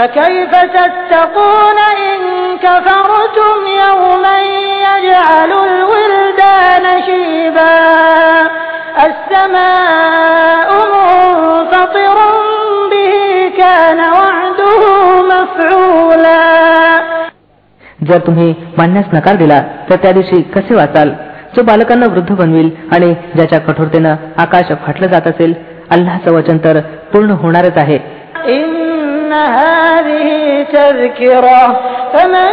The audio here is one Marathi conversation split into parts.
فكيف تتقون إن كفرتم يوما يجعل الولدان شيبا السماء منفطر به كان وعده مفعولا जर तुम्ही मानण्यास नकार दिला तर त्या दिवशी कसे वाचाल जो बालकांना वृद्ध बनविल आणि ज्याच्या कठोरतेनं आकाश फाटलं जात असेल अल्लाचं वचन तर पूर्ण होणारच आहे إن هذه تذكرة فمن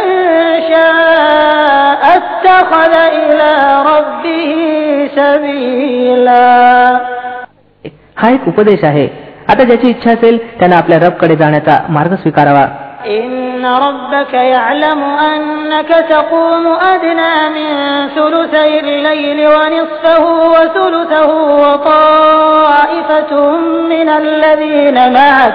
شاء اتخذ إلى ربه سبيلا हा एक उपदेश आहे आता ज्याची इच्छा असेल त्यानं आपल्या रबकडे जाण्याचा मार्ग स्वीकारावा إن ربك يعلم أنك تقوم أدنى من ثلثي الليل ونصفه وثلثه وطائفة من الذين معك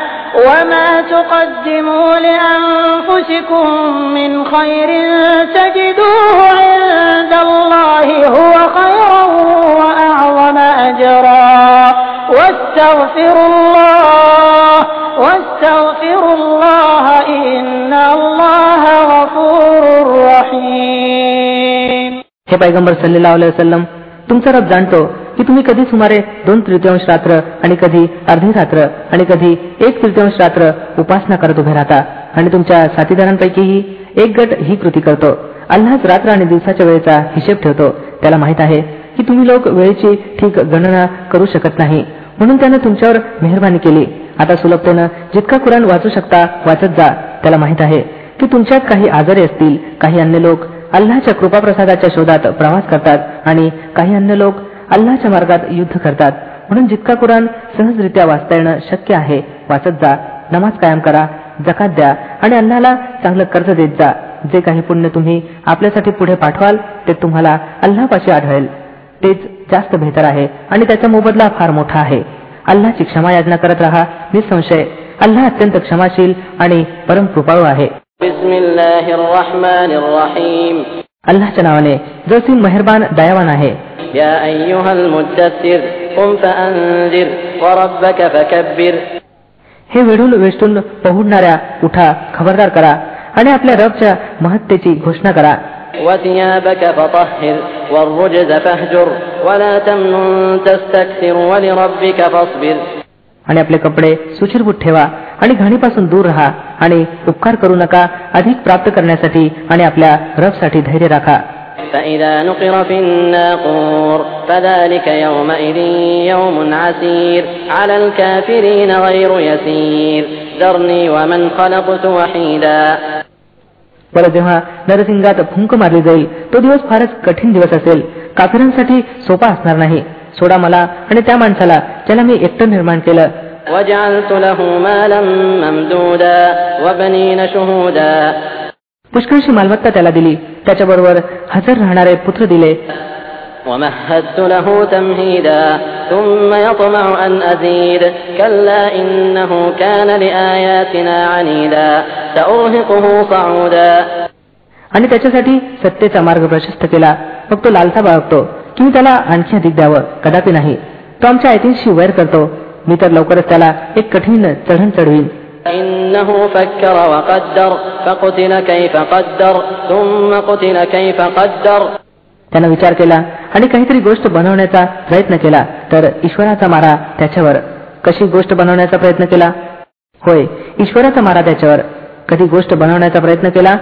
وما تقدموا لأنفسكم من خير تجدوه عند الله هو خيرا وأعظم أجرا واستغفروا الله واستغفروا الله إن الله غفور رحيم हे पैगंबर सल्लेला वसलम तुमचा रब जाणतो की तुम्ही कधी सुमारे दोन तृतीयांश रात्र आणि कधी अर्धी रात्र आणि कधी एक तृतीयांश रात्र उपासना करत उभे राहता आणि तुमच्या साथीदारांपैकीही एक गट ही कृती करतो. अल्लाच रात्र आणि दिवसाच्या वेळेचा हिशेब ठेवतो. त्याला माहीत आहे की तुम्ही लोक वेळेची ठीक गणना करू शकत नाही. म्हणून त्यानं तुमच्यावर मेहरबानी केली. आता सुलभतेनं जितका कुराण वाचू शकता वाचत जा. त्याला माहीत आहे की तुमच्यात काही आजारी असतील काही अन्य लोक अल्लाच्या कृपाप्रसादाच्या शोधात प्रवास करतात आणि काही अन्य लोक अल्लाच्या मार्गात युद्ध करतात. म्हणून जितका कुराण सहजरित्या वाचता येणं शक्य आहे वाचत जा नमाज कायम करा जकात द्या आणि अल्लाला चांगलं कर्ज देत जा. जे काही पुण्य तुम्ही आपल्यासाठी पुढे पाठवाल ते तुम्हाला अल्लापाशी आढळेल. तेच जास्त बेहतर आहे आणि त्याचा मोबदला फार मोठा आहे. अल्लाची क्षमा याचना करत राहा निसंशय. अल्लाह अत्यंत क्षमाशील आणि परम कृपाळू आहे. अल्लाहच्या नावाने जो सिंग मेहरबान दयावान आहे. हे वेढून वेष्टून पहुडणाऱ्या उठा खबरदार करा आणि आपल्या रबच्या महत्तेची घोषणा करा. आणि आपले कपडे सुचिरभूत ठेवा आणि घाणीपासून दूर राहा. आणि उपकार करू नका अधिक प्राप्त करण्यासाठी आणि आपल्या रबसाठी धैर्य राखा فإذا نقر في الناقور فذلك يومئذ يوم عسير على الكافرين غير يسير ذرني ومن خلقت وحيدا बरं जेव्हा नरसिंगात फुंक मारली जाईल तो दिवस फारच कठीण दिवस असेल काफिरांसाठी सोपा असणार नाही सोडा मला आणि त्या माणसाला ज्याला मी एकटं निर्माण केलं وجعلت له مالا ممدودا وبنين شهودا पुष्कळशी मालमत्ता त्याला दिली त्याच्याबरोबर हजर राहणारे पुत्र दिले ومهدت له تمهيدا ثم يطمع أن أزيد كلا إنه كان لآياتنا عنيدا سأرهقه صعودا आणि त्याच्यासाठी सत्तेचा मार्ग प्रशस्त केला मग तो लालसा बाळगतो की मी त्याला आणखी अधिक द्यावं कदापि नाही तो आमच्या आयतींशी वैर करतो मी तर लवकरच त्याला एक कठीण चढण चढवीन. त्यानं विचार केला आणि काहीतरी गोष्ट बनवण्याचा प्रयत्न केला तर ईश्वराचा मारा त्याच्यावर. कशी गोष्ट बनवण्याचा प्रयत्न केला? होय ईश्वराचा मारा त्याच्यावर. कधी गोष्ट बनवण्याचा प्रयत्न केला?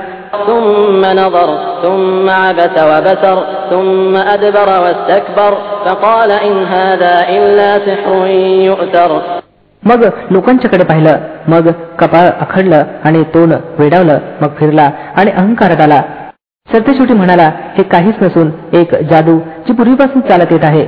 मग लोकांच्याकडे पाहिलं मग कपाळ अखडलं आणि तोंड वेडावलं मग फिरला आणि अहंकारात आला. सत्यशेवटी म्हणाला हे काहीच नसून एक जादू जी पूर्वीपासून चालत येत आहे.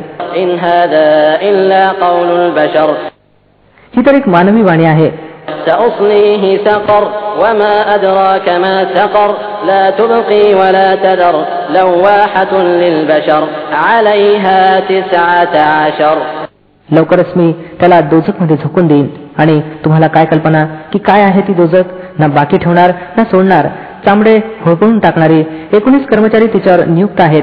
ही तर एक मानवी वाणी आहे. سأصليه سقر وما أدراك ما سقر لا تبقي ولا تذر لواحة للبشر عليها تسعة عشر लवकरच मी त्याला दोजक मध्ये झोकून देईन आणि तुम्हाला काय कल्पना की काय आहे ती दोजक ना बाकी ठेवणार ना सोडणार चांबडे होळपळून टाकणारे एकोणीस कर्मचारी तिच्यावर नियुक्त आहेत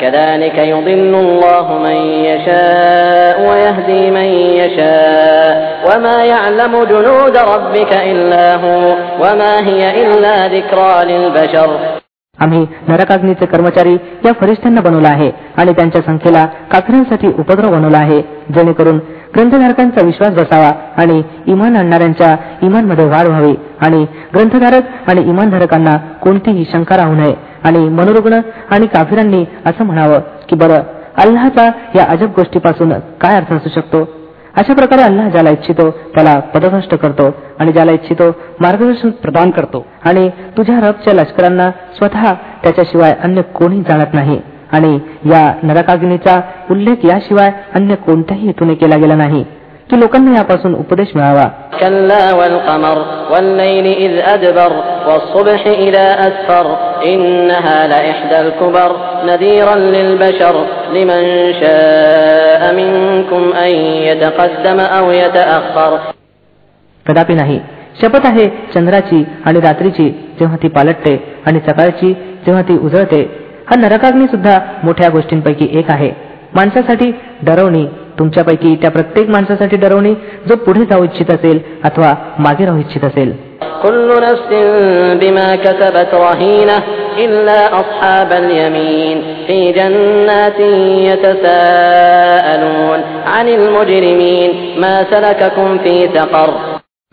كذلك يضل الله من يشاء ويهدي من يشاء وما يعلم جنود ربك إلا هو وما هي إلا ذكرى للبشر आम्ही नरकाग्नीचे कर्मचारी या फरिश्त्यांना बनवला आहे आणि त्यांच्या संख्येला काकऱ्यांसाठी उपद्रव बनवला आहे जेणेकरून ग्रंथधारकांचा विश्वास बसावा आणि इमान आणणाऱ्यांच्या इमानमध्ये वाढ व्हावी आणि ग्रंथधारक आणि इमानधारकांना कोणतीही शंका राहू नये आणि मनोरुग्ण आणि काफिरांनी असं म्हणावं की बरं अल्लाहचा या अजब गोष्टीपासून काय अर्थ असू शकतो? अशा प्रकारे अल्लाह ज्याला इच्छितो त्याला पदभ्रष्ट करतो आणि ज्याला इच्छितो मार्गदर्शन प्रदान करतो. आणि तुझ्या रबच्या लष्करांना स्वतः त्याच्याशिवाय अन्य कोणी जाणत नाही. आणि या नरकाग्नीचा उल्लेख याशिवाय अन्य कोणत्याही हेतूने केला गेला नाही. की लोकांना यापासून उपदेश मिळावा. कदापि नाही. शपथ आहे चंद्राची आणि रात्रीची जेव्हा ती पालटते आणि सकाळची जेव्हा ती उजळते. हा नरकाग्नी सुद्धा मोठ्या गोष्टींपैकी एक आहे. माणसासाठी डरवणी तुमच्यापैकी त्या प्रत्येक माणसासाठी डरवणे जो पुढे जाऊ इच्छित असेल अथवा मागे राहू इच्छित असेल.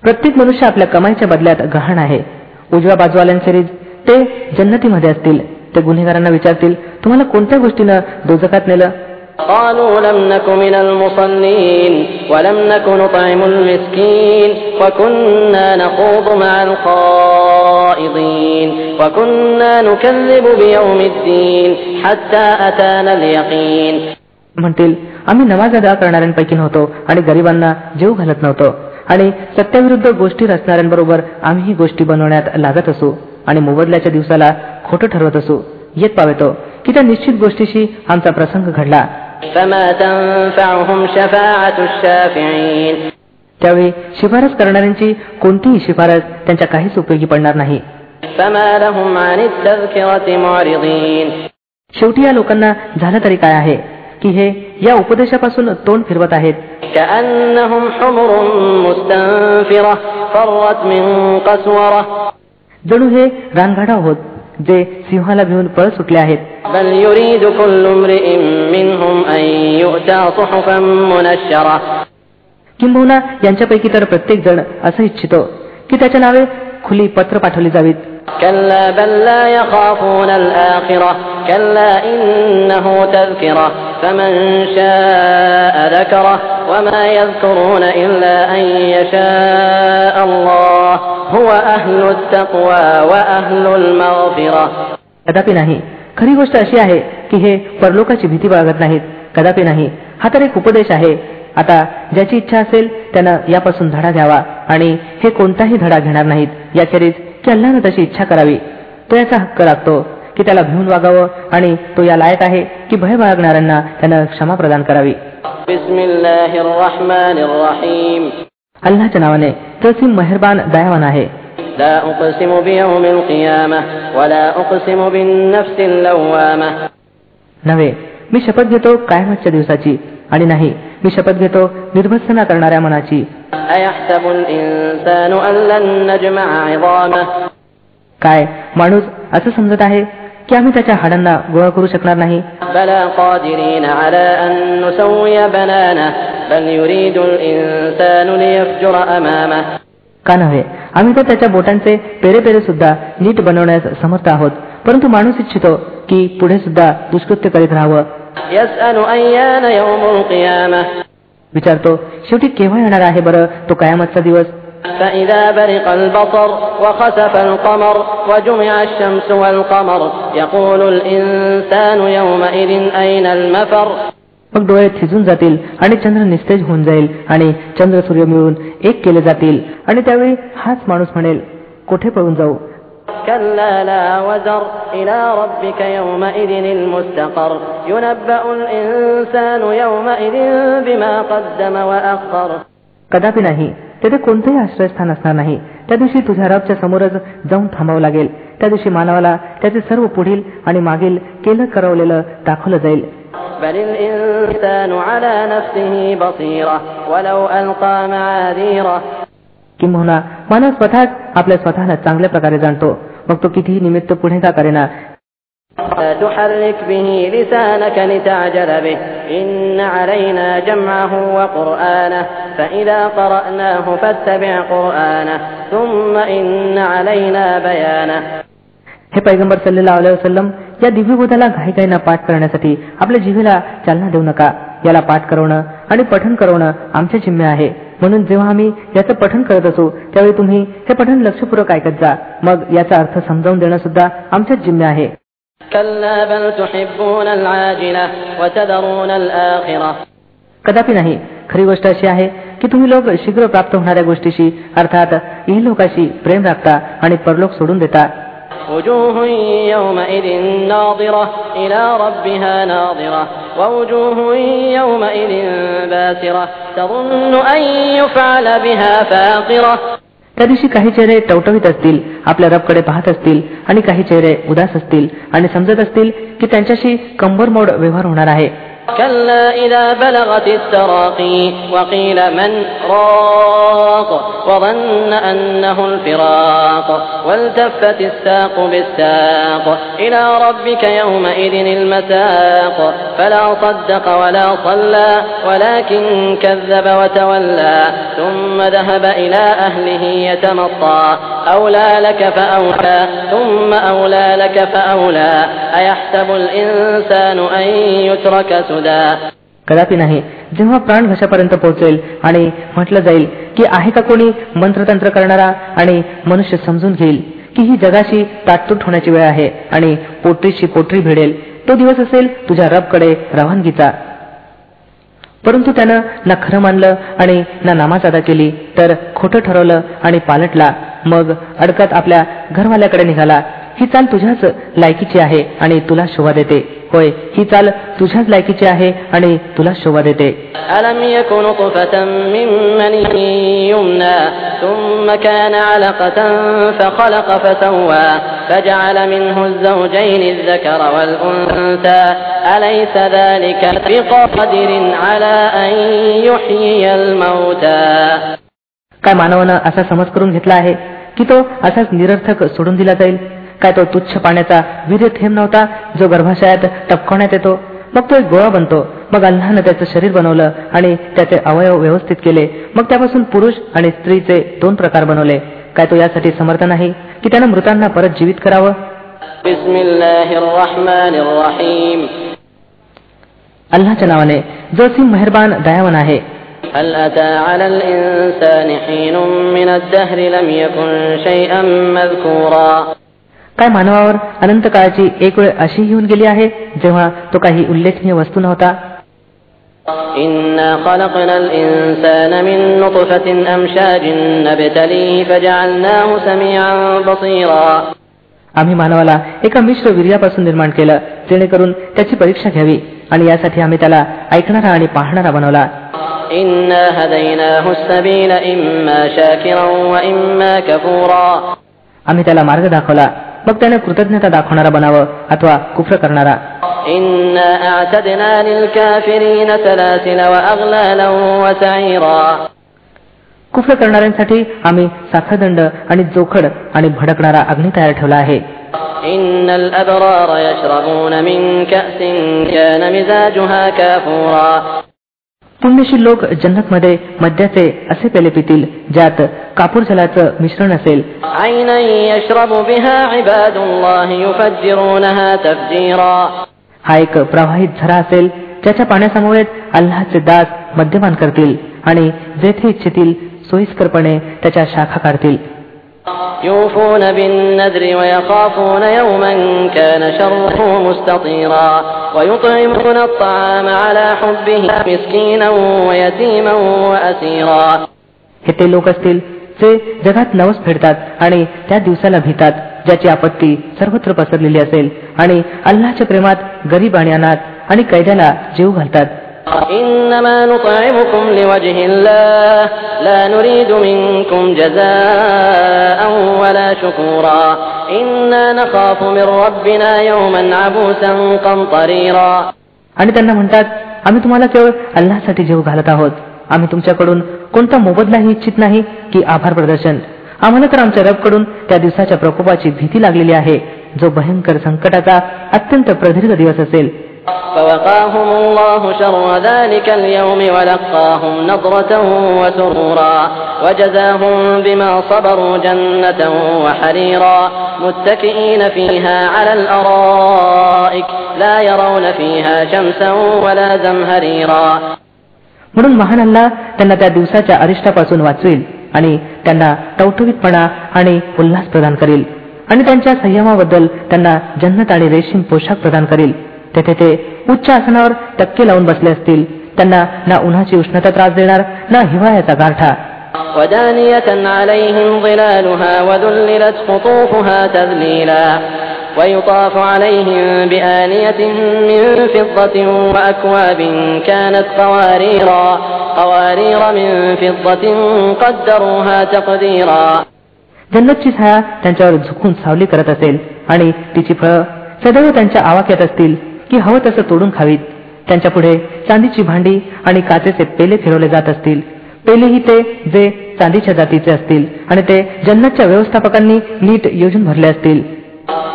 प्रत्येक मनुष्य आपल्या कमाईच्या बदल्यात गहाण आहे. उजव्या बाजूवाल्यांखेरीज ते जन्नतीमध्ये असतील ते गुन्हेगारांना विचारतील तुम्हाला कोणत्या गोष्टीनं दोजकात नेलं? قالوا لم نك من المصلين ولم نك نطعم المسكين وكنا نخوض مع الخائضين وكنا نكذب بيوم الدين حتى أتانا اليقين म्हणतील आम्ही नमाज अदा करणाऱ्यांपैकी नव्हतो आणि गरिबांना जीव घालत नव्हतो आणि सत्याविरुद्ध गोष्टी रचणाऱ्यांबरोबर आम्ही गोष्टी बनवण्यात लागत असू आणि मोबदल्याच्या दिवसाला खोटं ठरवत असू येत पावेतो की त्या निश्चित गोष्टीशी आमचा प्रसंग घडला فما تنفعهم شفاعة الشافعين त्यावेळी शिफारस करणाऱ्यांची कोणतीही शिफारस त्यांच्या काहीच उपयोगी पडणार नाही فما لهم عن التذكرة معرضين शेवटी या लोकांना झालं तरी काय आहे की हे या उपदेशापासून तोंड फिरवत आहेत كأنهم حمر مستنفرة فرت من قسورة जणू हे रानगाडा होत जे सिंहाला भिवून पळ सुटले आहेत بل يريد كل امرئ منهم أن يؤتى صحفا منشرة किंबहुना यांच्यापैकी तर प्रत्येक जण असं इच्छितो की त्याच्या नावे खुली पत्र पाठवली जावीत كلا بل لا يخافون الآخرة كلا إنه تذكرة فمن شاء ذكره وما يذكرون إلا أن يشاء الله هو أهل التقوى وأهل المغفرة कदापि नाही खरी गोष्ट अशी आहे की हे परलोकाची भीती बाळगत नाहीत कदापि नाही हा तर एक उपदेश आहे आता ज्याची इच्छा असेल त्यानं यापासून धडा घ्यावा आणि हे कोणताही धडा घेणार नाहीत याखेरीज की अल्लानं तशी इच्छा करावी तो याचा हक्क लागतो की त्याला भिवून वागावं आणि तो या लायक आहे की भय बाळगणाऱ्यांना त्यानं क्षमा प्रदान करावी. अल्लाच्या नावाने तसीम मेहरबान दयावान आहे. नव्हे मी शपथ घेतो कायमच्या दिवसाची आणि नाही मी शपथ घेतो निर्भत्सना करणाऱ्या मनाची. काय माणूस असं समजत आहे? की आम्ही त्याच्या हाडांना गोळा करू शकणार नाही. का नव्हे? आम्ही तर त्याच्या बोटांचे पेरे पेरे सुद्धा नीट बनवण्यास समर्थ आहोत. परंतु माणूस इच्छितो की पुढे सुद्धा दुष्कृत्य करीत राहावं. विचारतो शेवटी केव्हा येणार आहे बरं तो कायमातचा दिवस? فإذا برق البصر وخسف القمر وجمع الشمس والقمر يقول الإنسان يومئذ أين المفر मग डोळे थिजून जातील आणि चंद्र निस्तेज होऊन जाईल आणि चंद्र सूर्य मिळून एक केले जातील आणि त्यावेळी हाच माणूस म्हणेल कोठे पळून जाऊ كلا لا وزر إلى ربك يومئذ المستقر ينبأ الإنسان يومئذ بما قدم وأخر कदापि नाही तेथे कोणतेही आश्रयस्थान असणार नाही. त्या दिवशी तुझ्या रबच्या समोरच जाऊन थांबावं लागेल. त्या दिवशी मानवाला त्याचे सर्व पुढील आणि मागील केलं करवलेलं दाखवलं जाईल. किंबहुना मानव स्वतःच आपल्या स्वतःला चांगल्या प्रकारे जाणतो. मग तो कितीही निमित्त पुढे का करेना. لا تحرك به لسانك لتعجل به إن علينا جمعه وقرآنه فإذا قرأناه فاتبع قرآنه ثم إن علينا بيانه हे पैगंबर सल्लेला वसलम या दिव्यबोधाला घाईघाईना पाठ करण्यासाठी आपल्या जिभेला चालना देऊ नका याला पाठ करवणं आणि पठण करवणं आमच्या जिम्मे आहे म्हणून जेव्हा आम्ही याचं पठण करत असू त्यावेळी तुम्ही हे पठण लक्षपूर्वक ऐकत जा मग याचा अर्थ समजावून देणं सुद्धा आमच्याच जिम्मे आहे كلا بل تحبون العاجلة وتذرون الآخرة कदापि नाही खरी गोष्ट अशी आहे की तुम्ही लोक शीघ्र प्राप्त होणाऱ्या गोष्टीशी अर्थात ई लोकाशी प्रेम राखता आणि परलोक सोडून देता त्या दिवशी काही चेहरे टवटवीत असतील आपल्या रबकडे पाहत असतील आणि काही चेहरे उदास असतील आणि समजत असतील की त्यांच्याशी कंबरमोड व्यवहार होणार आहे. كلا إذا بلغت التراقي وقيل من راق وظن أنه الفراق والتفت الساق بالساق إلى ربك يومئذ المساق فلا صدق ولا صلى ولكن كذب وتولى ثم ذهب إلى أهله يتمطى أولى لك فأولى ثم أولى لك فأولى أيحسب الإنسان أن يترك سدى कदापि नाही. जेव्हा प्राण घशापर्यंत पोहोचेल आणि म्हटलं जाईल की आहे का कोणी मंत्रतंत्र करणारा आणि मनुष्य समजून घेईल की ही जगाशी ताटतूट होण्याची वेळ आहे आणि पोटरीशी पोटरी भिडेल तो दिवस असेल तुझ्या रबकडे रवानगीचा. परंतु त्यानं ना खरं मानलं आणि ना नामाज अदा केली तर खोटं ठरवलं आणि पालटला. मग अडकत आपल्या घरवाल्याकडे निघाला. ही चाल तुझ्याच लायकीची आहे आणि तुला शोभा देते होय ही चाल तुझ्याच लायकीची आहे आणि तुला शोभा देते ألم يك نطفة من مني يمنى ثم كان علقة فخلق فسوى فجعل منه الزوجين الذكر والأنثى أليس ذلك بقادر على أن يحيي الموتى काय मानवानं असा समज करून घेतला आहे की तो असाच निरर्थक सोडून दिला जाईल काय तो तुच्छ पाण्याचा वीर्य थेंब नव्हता जो गर्भाशयात टपकवण्यात येतो मग तो एक गोळा बनतो मग अल्लानं त्याचं शरीर बनवलं आणि त्याचे अवयव व्यवस्थित केले मग त्यापासून पुरुष आणि स्त्रीचे दोन प्रकार बनवले काय तो यासाठी समर्थ नाही की त्यानं मृतांना परत जीवित करावं بسم الله الرحمن الرحيم अल्लाच्या नावाने जो सिंह मेहरबान दयावन आहे هل أتى على الإنسان حين من الدهر لم يكن شيئا مذكورا काय मानवावर अनंत काळाची एक वेळ अशी येऊन गेली आहे जेव्हा तो काही उल्लेखनीय वस्तू नव्हता? आम्ही मानवाला एका मिश्र वीर्यापासून निर्माण केलं जेणेकरून त्याची परीक्षा घ्यावी आणि यासाठी आम्ही त्याला ऐकणारा आणि पाहणारा बनवला. आम्ही त्याला मार्ग दाखवला. मग त्याने कृतज्ञता दाखवणारा बनावं अथवा कुफ्र करणारा. कुफ्र करणाऱ्यांसाठी आम्ही साखरदंड आणि जोखड आणि भडकणारा अग्नी तयार ठेवला आहे. पुण्यशील लोक जन्नतमध्ये मद्याचे असे पेले पितील ज्यात कापूर जलाचं मिश्रण असेल. हा एक प्रवाहित झरा असेल ज्याच्या पाण्यासमोर अल्लाचे दास मद्यपान करतील आणि जेथे इच्छितील सोयीस्करपणे त्याच्या शाखा काढतील. يوفون بالنذر ويخافون يوما كان شره مستطيرا ويطعمون الطعام على حبه مسكينا ويتيما وأسيرا हे ते लोक असतील जे जगात नवस फेडतात आणि त्या दिवसाला भितात ज्याची आपत्ती सर्वत्र पसरलेली असेल आणि अल्लाच्या प्रेमात गरीब आणि अनाथ आणि कैद्याला जीव घालतात إنما نطعمكم لوجه الله لا نريد منكم جزاء ولا شكورا إنا نخاف من ربنا يوما عبوسا قمطريرا आणि त्यांना म्हणतात आम्ही तुम्हाला केवळ अल्लासाठी जीव घालत आहोत आम्ही तुमच्याकडून कोणता मोबदलाही इच्छित नाही की आभार प्रदर्शन आम्हाला तर आमच्या रबकडून त्या दिवसाच्या प्रकोपाची भीती लागलेली आहे जो भयंकर संकटाचा अत्यंत प्रदीर्घ दिवस असेल فوقاهم الله شر ذلك اليوم ولقاهم نضرة وسرورا وجزاهم بما صبروا جنة وحريرا متكئين فيها على الأرائك لا يرون فيها شمسا ولا زمهريرا म्हणून महान अल्लाह त्यांना त्या दिवसाच्या अरिष्टापासून वाचवेल आणि त्यांना टवटवीतपणा आणि उल्हास प्रदान करेल आणि त्यांच्या संयमाबद्दल त्यांना जन्नत आणि रेशीम पोशाख प्रदान करेल तेथे ते उच्च आसनावर टक्के लावून बसले असतील त्यांना ना उन्हाची उष्णता त्रास देणार ना हिवाळ्याचा गारठा ودانية عليهم ظلالها وذللت قطوفها تذليلا ويطاف عليهم بآنية من فضة وأكواب كانت قواريرا قوارير من فضة قدروها تقديرا जन्नतची छाया त्यांच्यावर झुकून सावली करत असेल आणि तिची फळं सदैव त्यांच्या आवाक्यात असतील की हवं तसं तोडून खावीत त्यांच्या पुढे चांदीची भांडी आणि काचेचे पेले फिरवले जात असतील पेलेही ते जे चांदीच्या जातीचे असतील आणि ते जन्नतच्या व्यवस्थापकांनी नीट योजून भरले असतील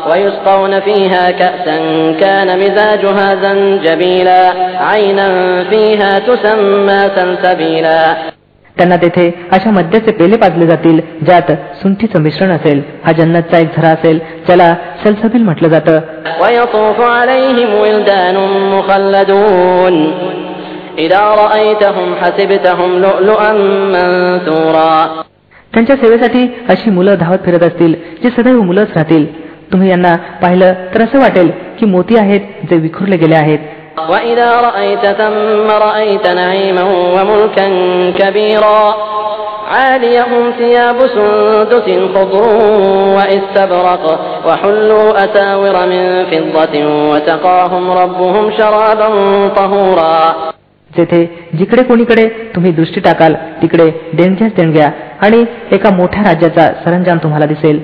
ويسقون فيها كأسا كان مزاجها زنجبيلا عينا فيها تسمى سلسبيلا त्यांना तेथे अशा मद्याचे पेले पाजले जातील ज्यात सुंठीचं मिश्रण असेल. हा जन्नतचा एक झरा असेल त्याला सलसबील म्हटलं जातं. त्यांच्या सेवेसाठी अशी मुलं धावत फिरत असतील जी सदैव मुलंच राहतील. तुम्ही यांना पाहिलं तर असं वाटेल की मोती आहेत जे विखुरले गेले आहेत. وإذا رأيت ثم رأيت نعيما وملكا كبيرا عاليهم ثياب سندس خضر واستبرق وحلوا أساور من فضة وسقاهم ربهم شرابا طهورا जेथे जिकडे कोणीकडे तुम्ही दृष्टी टाकाल तिकडे देणग्याच देणग्या आणि एका मोठ्या राज्याचा सरंजाम तुम्हाला दिसेल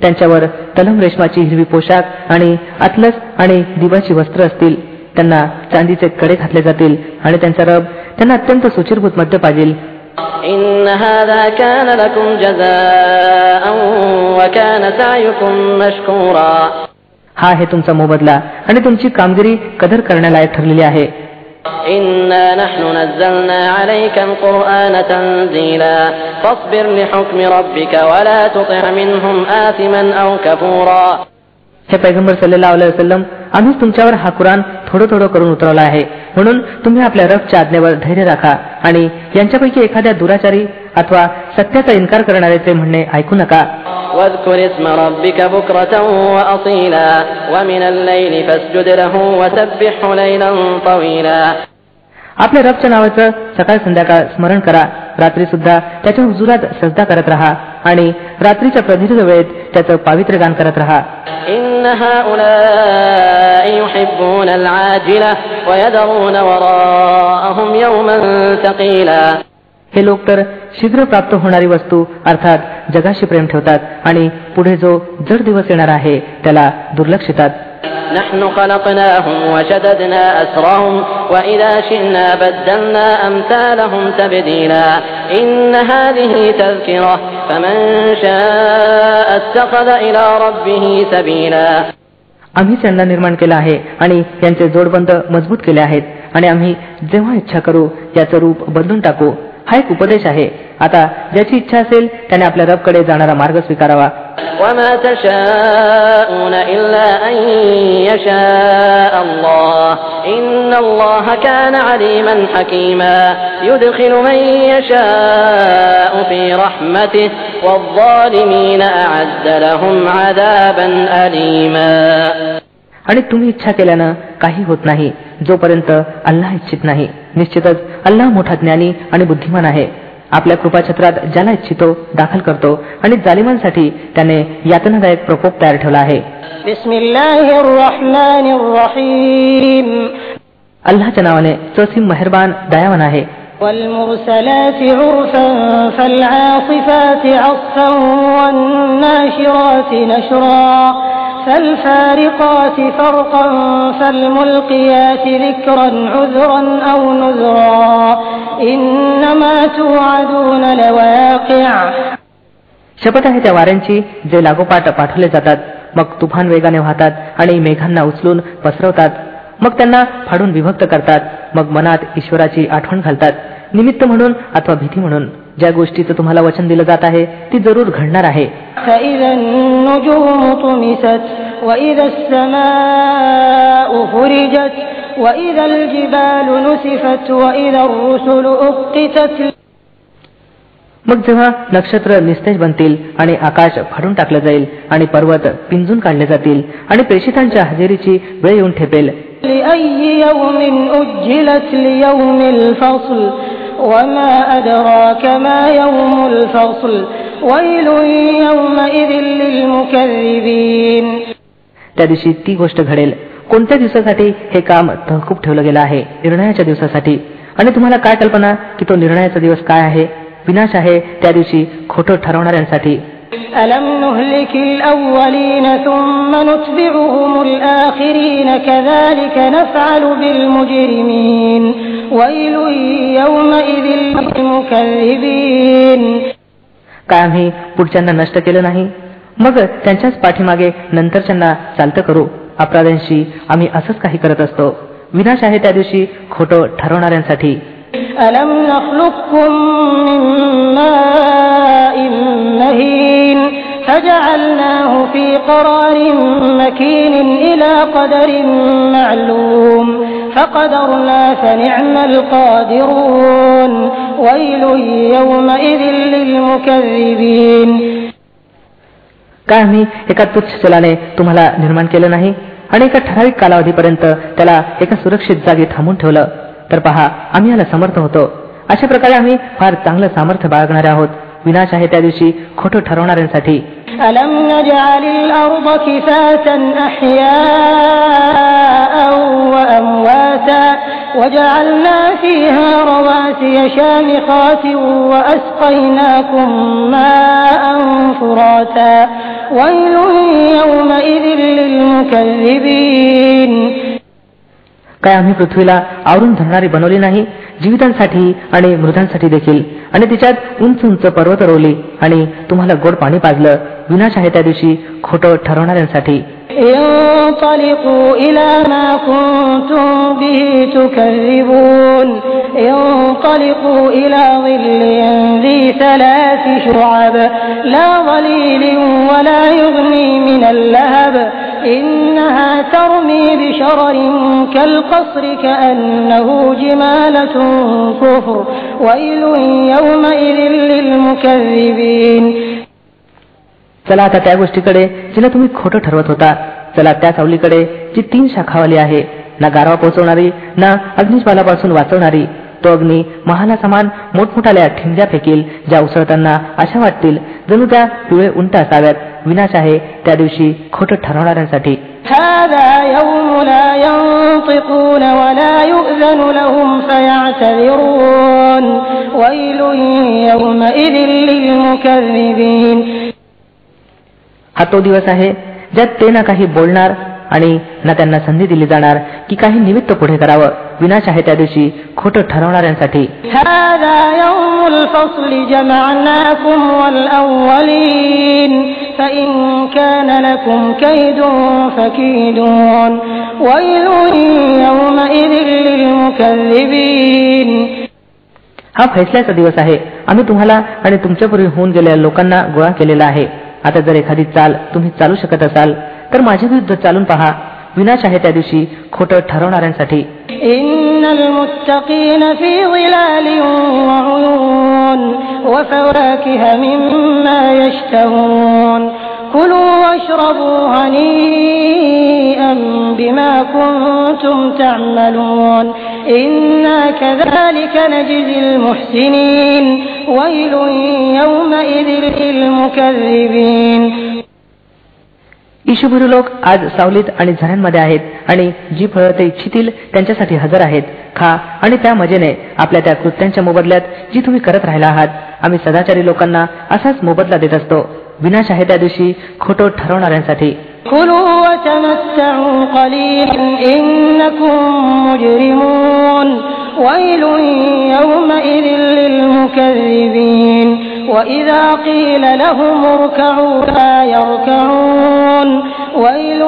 त्यांच्यावर तलम रेशमाची हिरवी पोशाख आणि अतलस आणि दिवाची वस्त्र असतील त्यांना चांदीचे कडे घातले जातील आणि त्यांचा रब त्यांना अत्यंत सुचिरभूत मध्य पाजेल. हा आहे तुमचा मोबदला आणि तुमची कामगिरी कदर करण्यालायक ठरलेली आहे. हे पैगंबर सल्लेला वसलम आम्हीच तुमच्यावर हा कुराण थोडं थोडं करून उतरवला आहे. म्हणून तुम्ही आपल्या रबच्या आज्ञेवर धैर्य राखा आणि यांच्यापैकी एखाद्या दुराचारी अथवा सत्याचा इन्कार करणाऱ्याचे म्हणणे ऐकू नका. आपल्या रबच्या नावाचं सकाळ संध्याकाळ स्मरण करा. रात्री सुद्धा त्याच्या हुजुरात श्रद्धा करत राहा आणि रात्रीच्या प्रदीर्घ वेळेत त्याचं पावित्र्य गान करत राहा. हे लोक तर शीघ्र प्राप्त होणारी वस्तू अर्थात जगाशी प्रेम ठेवतात आणि पुढे जो जड दिवस येणार आहे त्याला दुर्लक्षितात. نحن خلقناهم وشددنا أسرهم وإذا شئنا بدلنا أمثالهم تبديلا إن هذه تذكرة فمن شاء اتخذ إلى ربه سبيلا आम्ही त्यांना निर्माण केलं आहे आणि यांचे जोडबंद मजबूत केले आहेत आणि आम्ही जेव्हा इच्छा करू याचं रूप बदलून टाकू हा एक उपदेश आहे आता ज्याची इच्छा असेल त्याने आपल्या रबकडे जाणारा मार्ग स्वीकारावा. आणि तुम्ही इच्छा केल्यानं काही होत नाही जोपर्यंत अल्लाह इच्छित नाही. निश्चितच अल्लाह मोठा ज्ञानी आणि बुद्धिमान आहे. आपल्या कृपाछत्रात ज्याला इच्छितो दाखल करतो आणि जालिमांसाठी त्याने यातनादायक प्रकोप तयार ठेवला आहे. अल्लाच्या नावाने चसीम मेहरबान दयावान आहे. والمرسلات عرفا فالعاصفات عصفا والناشرات نشرا فالفارقات فرقا فالملقيات ذكرا عذرا أو نذرا إنما توعدون لواقع शपथ आहे त्या वाऱ्यांची जे लागोपाठ पाठवले जातात मग तुफान वेगाने वाहतात आणि मेघांना उचलून पसरवतात मग त्यांना फाडून विभक्त करतात. मग मनात ईश्वराची आठवण घालतात. निमित्त म्हणून अथवा भीती म्हणून ज्या गोष्टीचं तुम्हाला वचन दिलं जात आहे ती जरूर घडणार आहे. मग जेव्हा नक्षत्र निस्तेज बनतील आणि आकाश फाडून टाकलं जाईल आणि पर्वत पिंजून काढले जातील आणि प्रेषितांच्या हजेरीची वेळ येऊन ठेपेल لأي يوم أجلت ليوم الفصل وما أدراك ما يوم الفصل ويل يومئذ للمكذبين त्या दिवशी ती गोष्ट घडेल कोणत्या दिवसासाठी हे काम तहकूब ठेवलं गेलं आहे निर्णयाच्या दिवसासाठी आणि तुम्हाला काय कल्पना की तो निर्णयाचा दिवस काय आहे विनाश आहे त्या दिवशी खोटं ठरवणाऱ्यांसाठी ألم نهلك الأولين ثم نتبعهم الآخرين كذلك نفعل بالمجرمين ويل يومئذ للمكذبين काय आम्ही पुढच्यांना नष्ट केलं नाही मग त्यांच्याच पाठीमागे नंतरच्यांना चालतं करू अपराध्यांशी आम्ही असंच काही करत असतो विनाश आहे त्या दिवशी खोटं ठरवणाऱ्यांसाठी ألم نخلقكم من ماء مهين فجعلناه في قرار مكين إلى قدر معلوم فقدرنا فنعم القادرون ويل يومئذ للمكذبين काय आम्ही एका तुच्छ चलाने तुम्हाला निर्माण केलं नाही आणि एका ठराविक कालावधीपर्यंत त्याला एका सुरक्षित जागी थांबून ठेवलं तर पहा आम्ही याला समर्थ होतो अशा प्रकारे आम्ही फार चांगलं सामर्थ्य बाळगणारे आहोत विनाश आहे त्या दिवशी खोटं ठरवणाऱ्यांसाठी ألم نجعل الأرض كفاتا أحياء وأمواتا وجعلنا فيها رواسي شامخات وأسقيناكم ماء فراتا ويل يومئذ للمكذبين काय आम्ही पृथ्वीला आवरून धरणारी बनवली नाही जीवितांसाठी आणि मृदांसाठी देखील आणि तिच्यात उंच उंच पर्वत रोवली आणि तुम्हाला गोड पाणी पाजलं विनाश आहे त्या दिवशी खोटं ठरवणाऱ्यांसाठी انطلقوا إلى ما كنتم به تكذبون انطلقوا إلى ظل ذي ثلاث شعب لا ظليل ولا يغني من اللهب إنها ترمي بشرر كالقصر كأنه جمالة كفر ويل يومئذ للمكذبين चला आता त्या गोष्टीकडे जिला तुम्ही खोटं ठरवत होता चला त्या सावलीकडे जी तीन शाखावाली आहे ना गारवा पोहोचवणारी ना अग्निज्वालापासून वाचवणारी तो अग्नी महाला समान मोठमोठाल्या ठिंग्या फेकील ज्या उसळताना अशा वाटतील जणू त्या पिवळे उंट असाव्यात. विनाश आहे त्या दिवशी खोट ठरवणाऱ्यांसाठी. हा तो दिवस आहे ज्यात ते ना काही बोलणार आणि ना त्यांना संधी दिली जाणार की काही निमित्त पुढे करावं. विनाश आहे त्या दिवशी खोटं ठरवणाऱ्यांसाठी. हा फैसल्याचा दिवस आहे. आम्ही तुम्हाला आणि तुमच्यापूर्वी होऊन गेलेल्या लोकांना गोळा केलेला आहे. आता जर एखादी चाल तुम्ही चालू शकत असाल तर माझ्या विरुद्ध चालून पहा विनाश आहे त्या दिवशी खोटं ठरवणाऱ्यांसाठी إن المتقين في ظلال وعيون وفواكه مما يشتهون كلوا واشربوا هنيئا بما كنتم تعملون إنا كذلك نجزي المحسنين ويل يومئذ للمكذبين ईशुभुरू लोक आज सावलीत आणि झऱ्यांमध्ये आहेत आणि जी फळं ते इच्छितील त्यांच्यासाठी हजर आहेत. खा आणि त्या मजेने आपल्या त्या कृत्यांच्या मोबदल्यात जी तुम्ही करत राहिला आहात आम्ही सदाचारी लोकांना असाच मोबदला देत असतो. विनाश आहे त्या दिवशी खोटो ठरवणाऱ्यांसाठी. ويل يومئذ للمكذبين وإذا قيل لهم اركعوا لا يركعون ويل